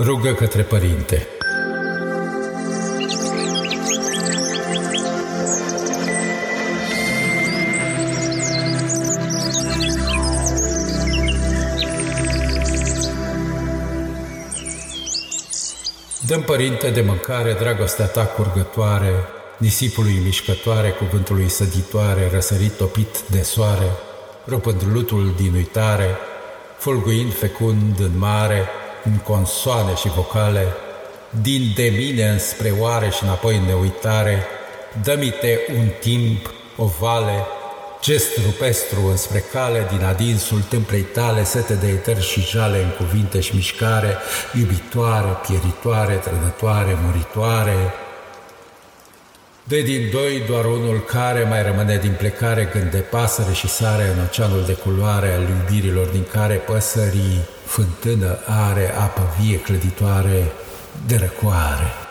Rugă către Părinte. Dăm, Părinte, de mâncare dragostea ta curgătoare, nisipului mișcătoare, cuvântului săditoare, răsărit topit de soare, rupând lutul din uitare, fulguind fecund în mare, în consoane și vocale, din de mine înspre oare și înapoi în neuitare, dă-mi-te un timp, o vale, gest rupestru înspre cale, din adinsul tâmplei tale, sete de eter și jale în cuvinte și mișcare, iubitoare, pieritoare, trădătoare, muritoare, de din doi doar unul care mai rămâne din plecare când de pasăre și sare în oceanul de culoare al iubirilor din care păsării fântână are apă vie clăditoare de răcoare.